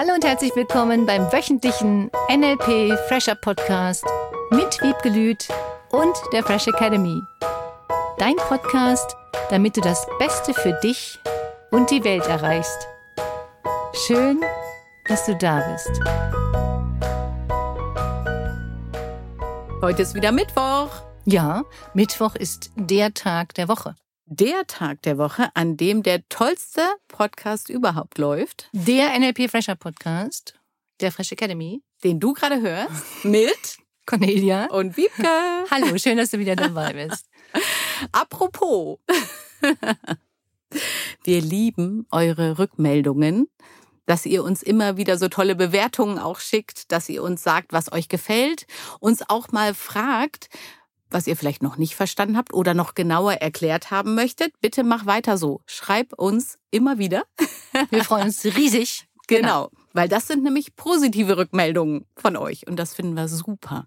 Hallo und herzlich willkommen beim wöchentlichen NLP Fresher Podcast mit Wiebke Lüth und der Fresh Academy. Dein Podcast, damit du das Beste für dich und die Welt erreichst. Schön, dass du da bist. Heute ist wieder Mittwoch. Ja, Mittwoch ist der Tag der Woche. Der Tag der Woche, an dem der tollste Podcast überhaupt läuft. Der NLP Fresher Podcast, der Fresh Academy. Den du gerade hörst mit Cornelia. und Wiebke. Hallo, schön, dass du wieder dabei bist. Apropos. Wir lieben eure Rückmeldungen, dass ihr uns immer wieder so tolle Bewertungen auch schickt, dass ihr uns sagt, was euch gefällt, uns auch mal fragt, was ihr vielleicht noch nicht verstanden habt oder noch genauer erklärt haben möchtet. Bitte mach weiter so. Schreib uns immer wieder. Wir freuen uns riesig. Genau, weil das sind nämlich positive Rückmeldungen von euch und das finden wir super.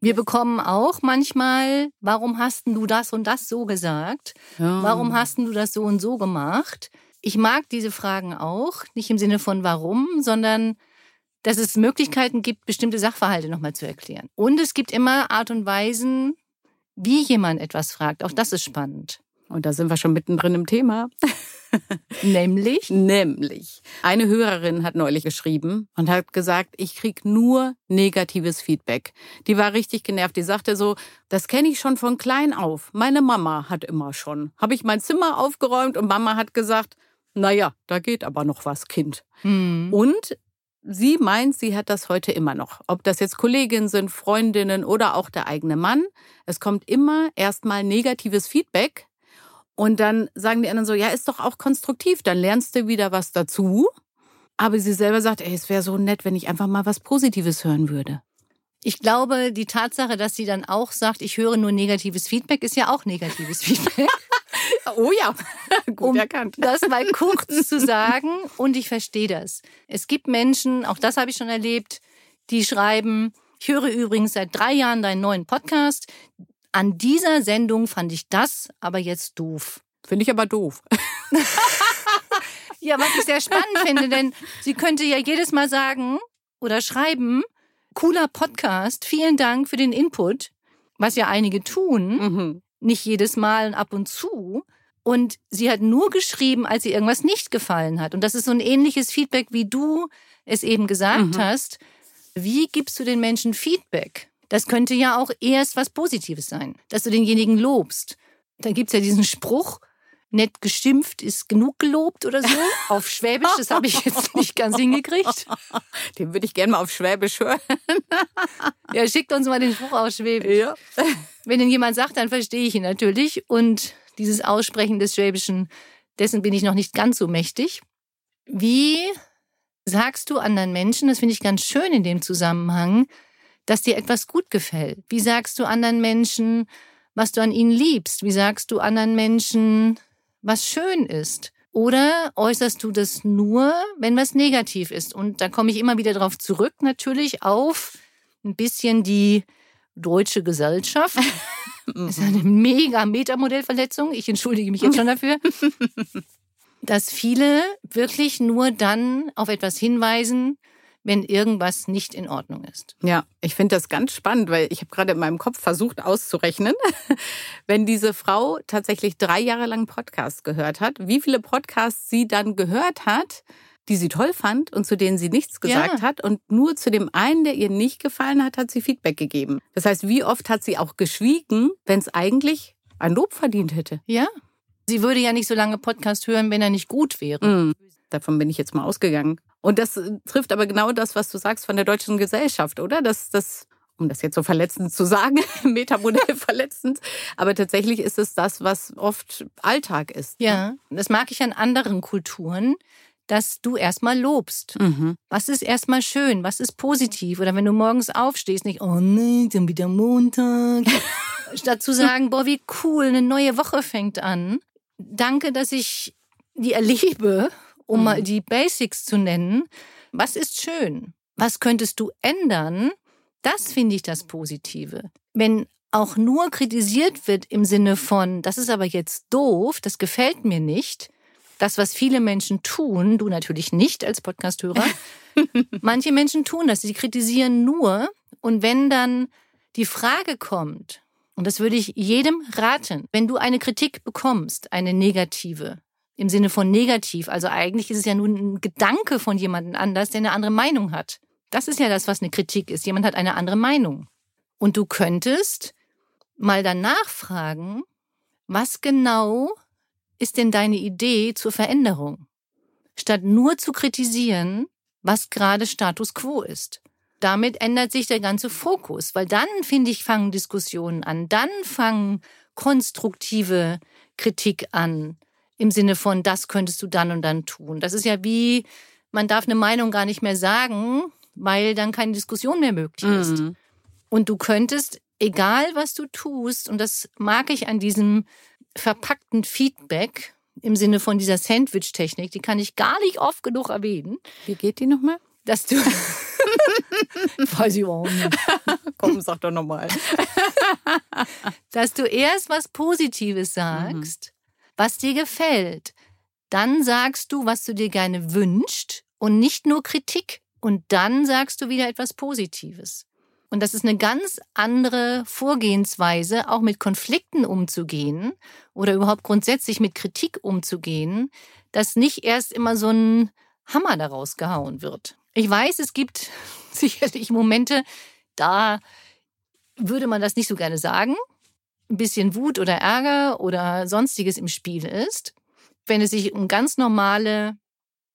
Wir bekommen auch manchmal, warum hast du das und das so gesagt? Ja. Warum hast du das so und so gemacht? Ich mag diese Fragen auch, nicht im Sinne von warum, sondern dass es Möglichkeiten gibt, bestimmte Sachverhalte nochmal zu erklären. Und es gibt immer Art und Weisen, wie jemand etwas fragt. Auch das ist spannend. Und da sind wir schon mittendrin im Thema. Nämlich? Nämlich, eine Hörerin hat neulich geschrieben und hat gesagt, ich krieg nur negatives Feedback. Die war richtig genervt. Die sagte so, das kenne ich schon von klein auf. Meine Mama hat immer schon. Habe ich mein Zimmer aufgeräumt und Mama hat gesagt, naja, da geht aber noch was, Kind. Hm. Und sie meint, sie hat das heute immer noch. Ob das jetzt Kolleginnen sind, Freundinnen oder auch der eigene Mann. Es kommt immer erstmal negatives Feedback. Und dann sagen die anderen so, ja, ist doch auch konstruktiv, dann lernst du wieder was dazu. Aber sie selber sagt, ey, es wäre so nett, wenn ich einfach mal was Positives hören würde. Ich glaube, die Tatsache, dass sie dann auch sagt, ich höre nur negatives Feedback, ist ja auch negatives Feedback. Oh ja, gut um erkannt. das mal kurz zu sagen. Und ich verstehe das. Es gibt Menschen, auch das habe ich schon erlebt, die schreiben, ich höre übrigens seit drei Jahren deinen neuen Podcast. An dieser Sendung fand ich das aber jetzt doof. Finde ich aber doof. Ja, was ich sehr spannend finde, denn sie könnte ja jedes Mal sagen oder schreiben, cooler Podcast, vielen Dank für den Input, was ja einige tun, Mhm. Nicht jedes Mal ab und zu. Und sie hat nur geschrieben, als ihr irgendwas nicht gefallen hat. Und das ist so ein ähnliches Feedback, wie du es eben gesagt Mhm. hast. Wie gibst du den Menschen Feedback? Das könnte ja auch erst was Positives sein, dass du denjenigen lobst. Da gibt's ja diesen Spruch, nett geschimpft ist genug gelobt oder so. Auf Schwäbisch, das habe ich jetzt nicht ganz hingekriegt. Den würde ich gerne mal auf Schwäbisch hören. Ja, schickt uns mal den Spruch auf Schwäbisch. Ja. Wenn ihn jemand sagt, dann verstehe ich ihn natürlich. Und dieses Aussprechen des Schwäbischen, dessen bin ich noch nicht ganz so mächtig. Wie sagst du anderen Menschen, das finde ich ganz schön in dem Zusammenhang, dass dir etwas gut gefällt? Wie sagst du anderen Menschen, was du an ihnen liebst? Wie sagst du anderen Menschen, was schön ist? Oder äußerst du das nur, wenn was negativ ist? Und da komme ich immer wieder darauf zurück, natürlich auf ein bisschen die deutsche Gesellschaft. Das ist eine mega Metamodellverletzung. Ich entschuldige mich jetzt schon dafür. Dass viele wirklich nur dann auf etwas hinweisen, wenn irgendwas nicht in Ordnung ist. Ja, ich finde das ganz spannend, weil ich habe gerade in meinem Kopf versucht auszurechnen, wenn diese Frau tatsächlich drei Jahre lang Podcasts gehört hat, wie viele Podcasts sie dann gehört hat, die sie toll fand und zu denen sie nichts gesagt Ja. hat und nur zu dem einen, der ihr nicht gefallen hat, hat sie Feedback gegeben. Das heißt, wie oft hat sie auch geschwiegen, wenn es eigentlich ein Lob verdient hätte? Ja. Sie würde ja nicht so lange Podcast hören, wenn er nicht gut wäre. Mhm. Davon bin ich jetzt mal ausgegangen. Und das äh, trifft aber genau das, was du sagst von der deutschen Gesellschaft, oder? Dass das, um das jetzt so verletzend zu sagen, Metamodell verletzend, aber tatsächlich ist es das, was oft Alltag ist. Ja. Das mag ich an anderen Kulturen, dass du erstmal lobst. Mhm. Was ist erstmal schön? Was ist positiv? Oder wenn du morgens aufstehst, nicht, oh nee, dann wieder Montag. Statt zu sagen, boah, wie cool, eine neue Woche fängt an. Danke, dass ich die erlebe, um Mhm. mal die Basics zu nennen. Was ist schön? Was könntest du ändern? Das finde ich das Positive. Wenn auch nur kritisiert wird im Sinne von, das ist aber jetzt doof, das gefällt mir nicht, das, was viele Menschen tun, du natürlich nicht als Podcasthörer. Manche Menschen tun das, sie kritisieren nur. Und wenn dann die Frage kommt, und das würde ich jedem raten, wenn du eine Kritik bekommst, eine negative, im Sinne von negativ, also eigentlich ist es ja nur ein Gedanke von jemandem anders, der eine andere Meinung hat. Das ist ja das, was eine Kritik ist. Jemand hat eine andere Meinung. Und du könntest mal danach fragen, was genau ist denn deine Idee zur Veränderung? Statt nur zu kritisieren, was gerade Status quo ist. Damit ändert sich der ganze Fokus, weil dann, finde ich, fangen Diskussionen an, dann fangen konstruktive Kritik an, im Sinne von, das könntest du dann und dann tun. Das ist ja wie, man darf eine Meinung gar nicht mehr sagen, weil dann keine Diskussion mehr möglich ist. Mhm. Und du könntest, egal was du tust, und das mag ich an diesem verpackten Feedback im Sinne von dieser Sandwich-Technik, die kann ich gar nicht oft genug erwähnen. Wie geht die nochmal? Dass du. Weiß ich auch nicht. Komm, sag doch nochmal. Dass du erst was Positives sagst, mhm. Was dir gefällt. Dann sagst du, was du dir gerne wünschst und nicht nur Kritik. Und dann sagst du wieder etwas Positives. Und das ist eine ganz andere Vorgehensweise, auch mit Konflikten umzugehen oder überhaupt grundsätzlich mit Kritik umzugehen, dass nicht erst immer so ein Hammer daraus gehauen wird. Ich weiß, es gibt sicherlich Momente, da würde man das nicht so gerne sagen. Ein bisschen Wut oder Ärger oder sonstiges im Spiel ist. Wenn es sich um ganz normale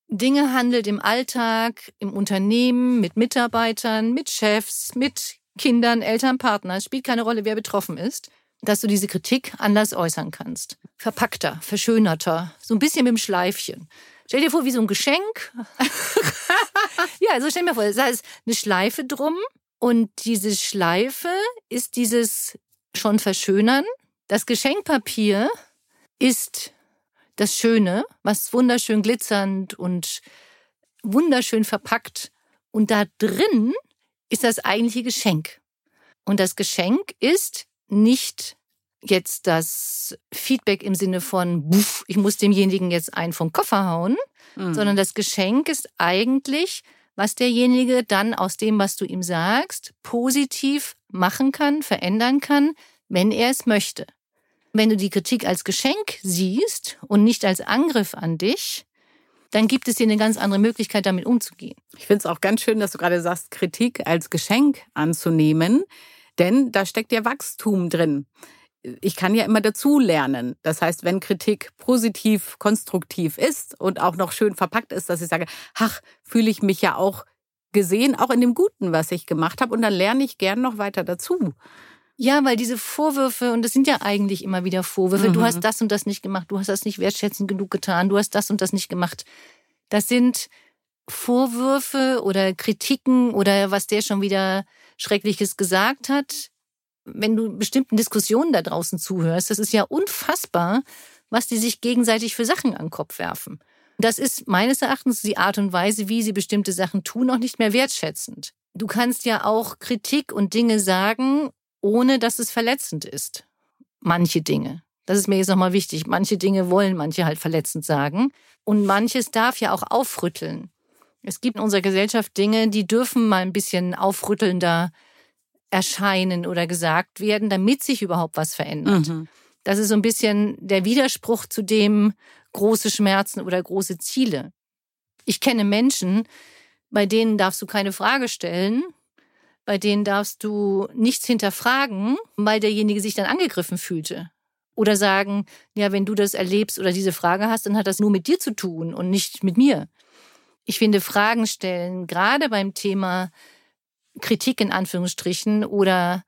Dinge handelt im Alltag, im Unternehmen, mit Mitarbeitern, mit Chefs, mit Kindern, Eltern, Partnern, spielt keine Rolle, wer betroffen ist, dass du diese Kritik anders äußern kannst. Verpackter, verschönerter, so ein bisschen mit dem Schleifchen. Stell dir vor, wie so ein Geschenk. ja, also stell dir vor, da ist eine Schleife drum und diese Schleife ist dieses schon verschönern. Das Geschenkpapier ist das Schöne, was wunderschön glitzernd und wunderschön verpackt. Und da drin ist das eigentliche Geschenk. Und das Geschenk ist nicht jetzt das Feedback im Sinne von, buff, ich muss demjenigen jetzt einen vom Koffer hauen, mhm. sondern das Geschenk ist eigentlich, was derjenige dann aus dem, was du ihm sagst, positiv machen kann, verändern kann, wenn er es möchte. Wenn du die Kritik als Geschenk siehst und nicht als Angriff an dich, dann gibt es hier eine ganz andere Möglichkeit, damit umzugehen. Ich finde es auch ganz schön, dass du gerade sagst, Kritik als Geschenk anzunehmen, denn da steckt ja Wachstum drin. Ich kann ja immer dazu lernen. Das heißt, wenn Kritik positiv, konstruktiv ist und auch noch schön verpackt ist, dass ich sage, ach, fühle ich mich ja auch gesehen, auch in dem Guten, was ich gemacht habe, und dann lerne ich gern noch weiter dazu. Ja, weil diese Vorwürfe, und das sind ja eigentlich immer wieder Vorwürfe, mhm. du hast das und das nicht gemacht, du hast das nicht wertschätzend genug getan, du hast das und das nicht gemacht. Das sind Vorwürfe oder Kritiken oder was der schon wieder Schreckliches gesagt hat. Wenn du bestimmten Diskussionen da draußen zuhörst, das ist ja unfassbar, was die sich gegenseitig für Sachen an den Kopf werfen. Das ist meines Erachtens die Art und Weise, wie sie bestimmte Sachen tun, auch nicht mehr wertschätzend. Du kannst ja auch Kritik und Dinge sagen, ohne dass es verletzend ist. Manche Dinge. Das ist mir jetzt nochmal wichtig. Manche Dinge wollen manche halt verletzend sagen. Und manches darf ja auch aufrütteln. Es gibt in unserer Gesellschaft Dinge, die dürfen mal ein bisschen aufrüttelnder erscheinen oder gesagt werden, damit sich überhaupt was verändert. Mhm. Das ist so ein bisschen der Widerspruch zu dem große Schmerzen oder große Ziele. Ich kenne Menschen, bei denen darfst du keine Frage stellen, bei denen darfst du nichts hinterfragen, weil derjenige sich dann angegriffen fühlte. Oder sagen, ja, wenn du das erlebst oder diese Frage hast, dann hat das nur mit dir zu tun und nicht mit mir. Ich finde Fragen stellen, gerade beim Thema Kritik in Anführungsstrichen oder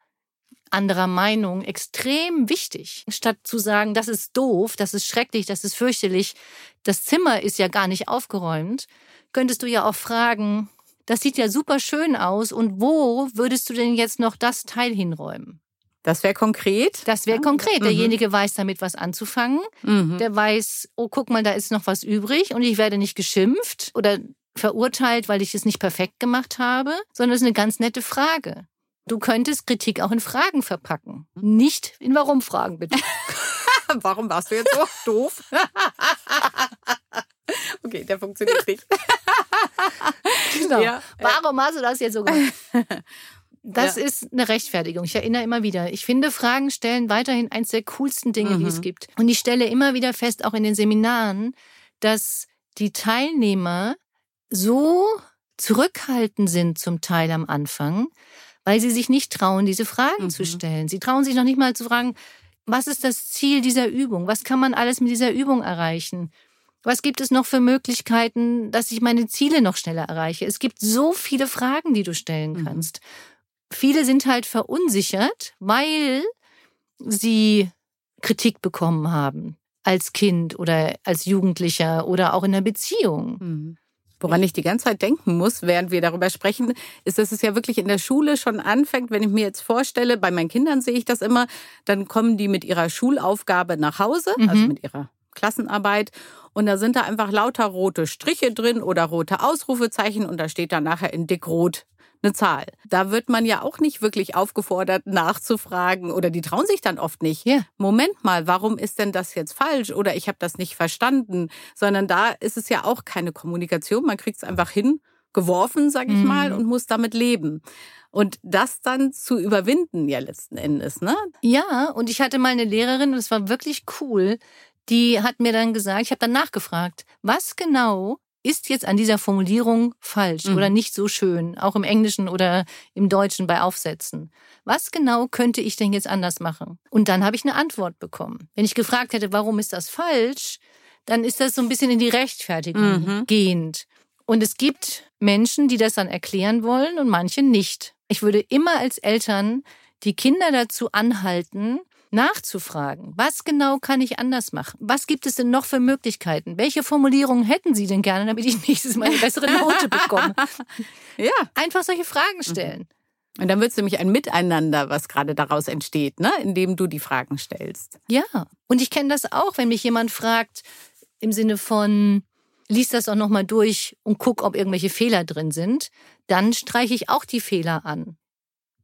anderer Meinung extrem wichtig. Statt zu sagen, das ist doof, das ist schrecklich, das ist fürchterlich, das Zimmer ist ja gar nicht aufgeräumt, könntest du ja auch fragen, das sieht ja super schön aus. Und wo würdest du denn jetzt noch das Teil hinräumen? Das wäre konkret. Das wäre konkret. Mhm. Derjenige weiß damit was anzufangen. Mhm. Der weiß, oh, guck mal, da ist noch was übrig und ich werde nicht geschimpft oder verurteilt, weil ich es nicht perfekt gemacht habe, sondern es ist eine ganz nette Frage. Du könntest Kritik auch in Fragen verpacken. Nicht in Warum-Fragen, bitte. Warum warst du jetzt so doof? okay, der funktioniert nicht. genau. Ja, Warum hast du das jetzt so gemacht? Das ja. ist eine Rechtfertigung. Ich erinnere immer wieder. Ich finde, Fragen stellen weiterhin eines der coolsten Dinge, mhm. die es mhm. gibt. Und ich stelle immer wieder fest, auch in den Seminaren, dass die Teilnehmer so zurückhaltend sind zum Teil am Anfang, weil sie sich nicht trauen, diese Fragen mhm. zu stellen. Sie trauen sich noch nicht mal zu fragen, was ist das Ziel dieser Übung? Was kann man alles mit dieser Übung erreichen? Was gibt es noch für Möglichkeiten, dass ich meine Ziele noch schneller erreiche? Es gibt so viele Fragen, die du stellen mhm. kannst. Mhm. Viele sind halt verunsichert, weil sie Kritik bekommen haben als Kind oder als Jugendlicher oder auch in der Beziehung. Mhm. Woran ich die ganze Zeit denken muss, während wir darüber sprechen, ist, dass es ja wirklich in der Schule schon anfängt. Wenn ich mir jetzt vorstelle, bei meinen Kindern sehe ich das immer, dann kommen die mit ihrer Schulaufgabe nach Hause, mhm. also mit ihrer Klassenarbeit. Und da sind da einfach lauter rote Striche drin oder rote Ausrufezeichen und da steht dann nachher in dick-rot eine Zahl. Da wird man ja auch nicht wirklich aufgefordert, nachzufragen oder die trauen sich dann oft nicht. Yeah. Moment mal, warum ist denn das jetzt falsch oder ich habe das nicht verstanden? Sondern da ist es ja auch keine Kommunikation. Man kriegt es einfach hin, geworfen, sag ich mhm. mal, und muss damit leben. Und das dann zu überwinden, ja letzten Endes, ne? Ja, und ich hatte mal eine Lehrerin, und das war wirklich cool, die hat mir dann gesagt, ich habe dann nachgefragt, was genau ist jetzt an dieser Formulierung falsch mhm. oder nicht so schön, auch im Englischen oder im Deutschen bei Aufsätzen. Was genau könnte ich denn jetzt anders machen? Und dann habe ich eine Antwort bekommen. Wenn ich gefragt hätte, warum ist das falsch, dann ist das so ein bisschen in die Rechtfertigung mhm. gehend. Und es gibt Menschen, die das dann erklären wollen und manche nicht. Ich würde immer als Eltern die Kinder dazu anhalten, nachzufragen, was genau kann ich anders machen? Was gibt es denn noch für Möglichkeiten? Welche Formulierungen hätten Sie denn gerne, damit ich nächstes Mal eine bessere Note bekomme? ja. Einfach solche Fragen stellen. Und dann wird es nämlich ein Miteinander, was gerade daraus entsteht, ne? indem du die Fragen stellst. Ja, und ich kenne das auch, wenn mich jemand fragt im Sinne von, lies das auch nochmal durch und guck, ob irgendwelche Fehler drin sind, dann streiche ich auch die Fehler an.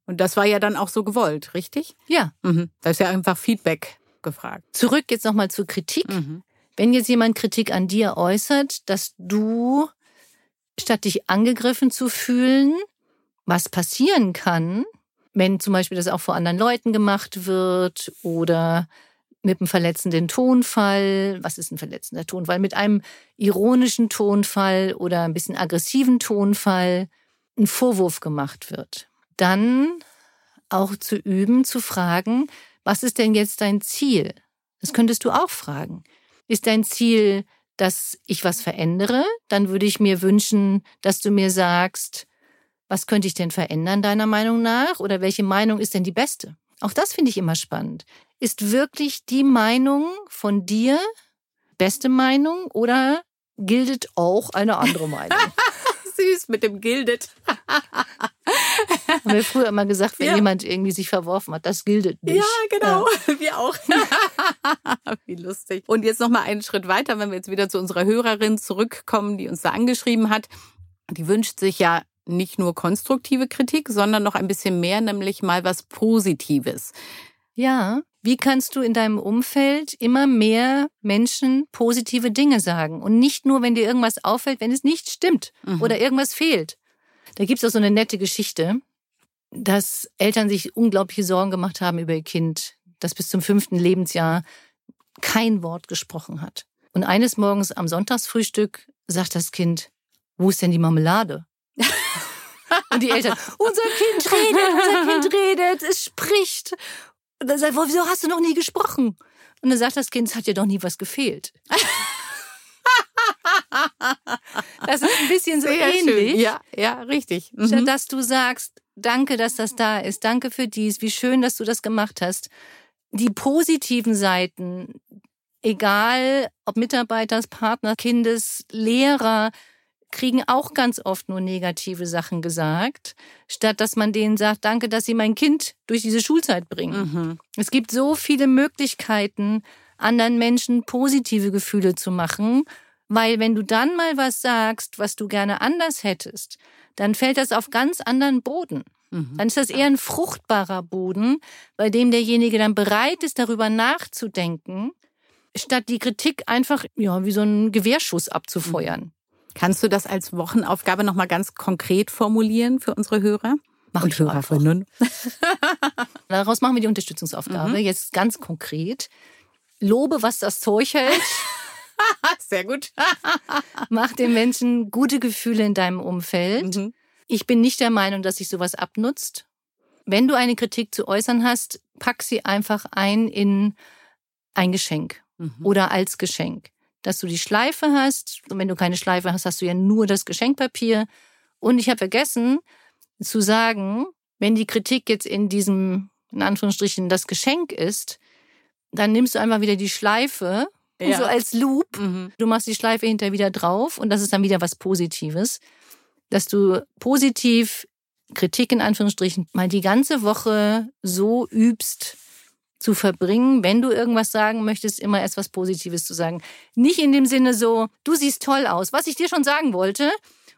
Und das war ja dann auch so gewollt, richtig? Ja. Mhm. Da ist ja einfach Feedback gefragt. Zurück jetzt nochmal zur Kritik. Mhm. Wenn jetzt jemand Kritik an dir äußert, dass du, statt dich angegriffen zu fühlen, was passieren kann, wenn zum Beispiel das auch vor anderen Leuten gemacht wird oder mit einem verletzenden Tonfall, was ist ein verletzender Tonfall, mit einem ironischen Tonfall oder ein bisschen aggressiven Tonfall ein Vorwurf gemacht wird dann auch zu üben, zu fragen, was ist denn jetzt dein Ziel? Das könntest du auch fragen. Ist dein Ziel, dass ich was verändere? Dann würde ich mir wünschen, dass du mir sagst, was könnte ich denn verändern, deiner Meinung nach? Oder welche Meinung ist denn die beste? Auch das finde ich immer spannend. Ist wirklich die Meinung von dir beste Meinung oder gilt auch eine andere Meinung? Süß mit dem gildet. Haben wir früher immer gesagt, wenn ja. jemand irgendwie sich verworfen hat, das gilt nicht. Ja, genau. Ja. Wir auch. Wie lustig. Und jetzt noch mal einen Schritt weiter, wenn wir jetzt wieder zu unserer Hörerin zurückkommen, die uns da angeschrieben hat. Die wünscht sich ja nicht nur konstruktive Kritik, sondern noch ein bisschen mehr, nämlich mal was Positives. Ja, wie kannst du in deinem Umfeld immer mehr Menschen positive Dinge sagen? Und nicht nur, wenn dir irgendwas auffällt, wenn es nicht stimmt mhm. oder irgendwas fehlt. Da gibt es auch so eine nette Geschichte dass Eltern sich unglaubliche Sorgen gemacht haben über ihr Kind, das bis zum fünften Lebensjahr kein Wort gesprochen hat. Und eines Morgens am Sonntagsfrühstück sagt das Kind, wo ist denn die Marmelade? Und die Eltern, unser Kind redet, unser Kind redet, es spricht. Und dann sagt, wieso hast du noch nie gesprochen? Und dann sagt das Kind, es hat ja doch nie was gefehlt. das ist ein bisschen so Sehr ähnlich. Schön. Ja, ja, richtig. Mhm. Statt dass du sagst, danke, dass das da ist, danke für dies, wie schön, dass du das gemacht hast. Die positiven Seiten, egal ob Mitarbeiters, Partner, Kindes, Lehrer, kriegen auch ganz oft nur negative Sachen gesagt, statt dass man denen sagt, danke, dass sie mein Kind durch diese Schulzeit bringen. Mhm. Es gibt so viele Möglichkeiten, anderen Menschen positive Gefühle zu machen, weil wenn du dann mal was sagst, was du gerne anders hättest, dann fällt das auf ganz anderen Boden. Mhm. Dann ist das eher ein fruchtbarer Boden, bei dem derjenige dann bereit ist, darüber nachzudenken, statt die Kritik einfach ja, wie so einen Gewehrschuss abzufeuern. Kannst du das als Wochenaufgabe nochmal ganz konkret formulieren für unsere Hörer? Mach und ich einfach. Hörerinnen? Daraus machen wir die Unterstützungsaufgabe. Mhm. Jetzt ganz konkret. Lobe, was das Zeug hält. Sehr gut. Mach den Menschen gute Gefühle in deinem Umfeld. Mhm. Ich bin nicht der Meinung, dass sich sowas abnutzt. Wenn du eine Kritik zu äußern hast, pack sie einfach ein in ein Geschenk Mhm. oder als Geschenk. Dass du die Schleife hast. Und wenn du keine Schleife hast, hast du ja nur das Geschenkpapier. Und ich habe vergessen zu sagen, wenn die Kritik jetzt in diesem, in Anführungsstrichen, das Geschenk ist, dann nimmst du einfach wieder die Schleife, Ja. so als Loop. Mhm. Du machst die Schleife hinterher wieder drauf und das ist dann wieder was Positives. Dass du positiv Kritik in Anführungsstrichen mal die ganze Woche so übst zu verbringen, wenn du irgendwas sagen möchtest, immer erst was Positives zu sagen. Nicht in dem Sinne so, du siehst toll aus, was ich dir schon sagen wollte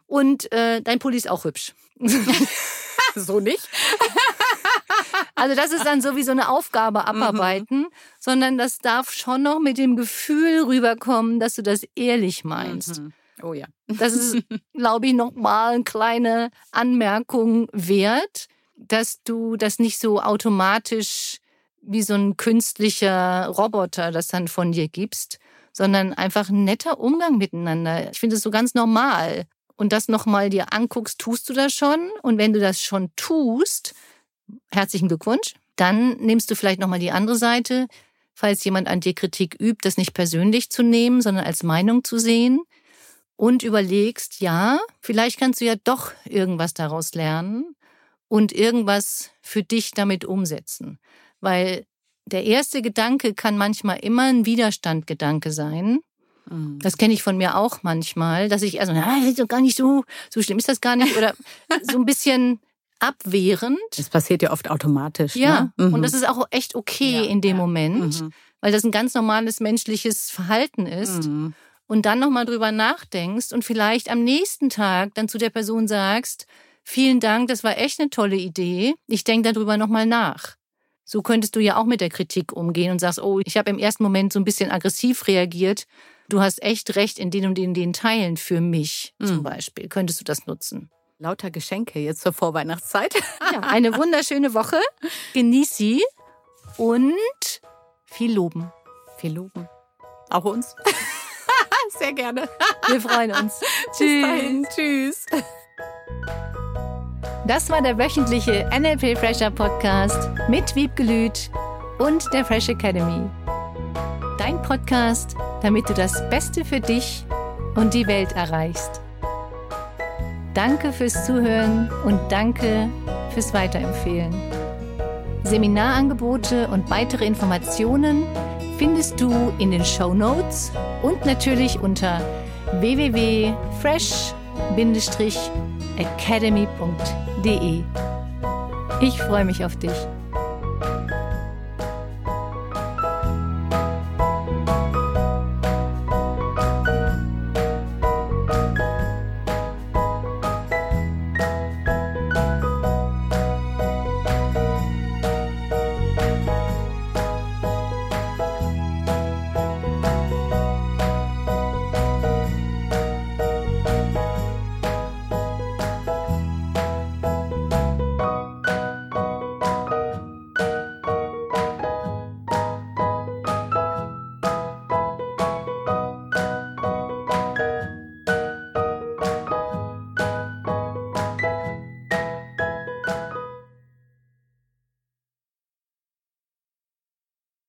und äh, dein Pulli ist auch hübsch. So nicht? Also das ist dann so wie so eine Aufgabe abarbeiten, sondern das darf schon noch mit dem Gefühl rüberkommen, dass du das ehrlich meinst. Mhm. Oh ja. Das ist, glaube ich, nochmal eine kleine Anmerkung wert, dass du das nicht so automatisch wie so ein künstlicher Roboter das dann von dir gibst, sondern einfach ein netter Umgang miteinander. Ich finde es so ganz normal. Und das nochmal dir anguckst, tust du das schon? Und wenn du das schon tust, herzlichen Glückwunsch. Dann nimmst du vielleicht nochmal die andere Seite, falls jemand an dir Kritik übt, das nicht persönlich zu nehmen, sondern als Meinung zu sehen und überlegst, ja, vielleicht kannst du ja doch irgendwas daraus lernen und irgendwas für dich damit umsetzen. Weil der erste Gedanke kann manchmal immer ein Widerstandgedanke sein. Mhm. Das kenne ich von mir auch manchmal, dass ich also, na, gar nicht so, so schlimm ist das gar nicht oder so ein bisschen abwehrend. Das passiert ja oft automatisch. Ja, ne? Mhm. und das ist auch echt okay Ja, in dem ja. Moment, Mhm. weil das ein ganz normales menschliches Verhalten ist. Mhm. Und dann nochmal drüber nachdenkst und vielleicht am nächsten Tag dann zu der Person sagst, vielen Dank, das war echt eine tolle Idee. Ich denke darüber nochmal nach. So könntest du ja auch mit der Kritik umgehen und sagst, oh, ich habe im ersten Moment so ein bisschen aggressiv reagiert. Du hast echt recht in den und den, den Teilen für mich zum Mhm. Beispiel. Könntest du das nutzen? Lauter Geschenke jetzt zur Vorweihnachtszeit. Ja, eine wunderschöne Woche. Genieß sie und viel loben. Viel loben. Auch uns. Sehr gerne. Wir freuen uns. Dahin. Tschüss. Das war der wöchentliche NLP Fresher Podcast mit Wiebgelüt und der Fresh Academy. Dein Podcast, damit du das Beste für dich und die Welt erreichst. Danke fürs Zuhören und danke fürs Weiterempfehlen. Seminarangebote und weitere Informationen findest du in den Show Notes und natürlich unter www.fresh-academy.de. Ich freue mich auf dich.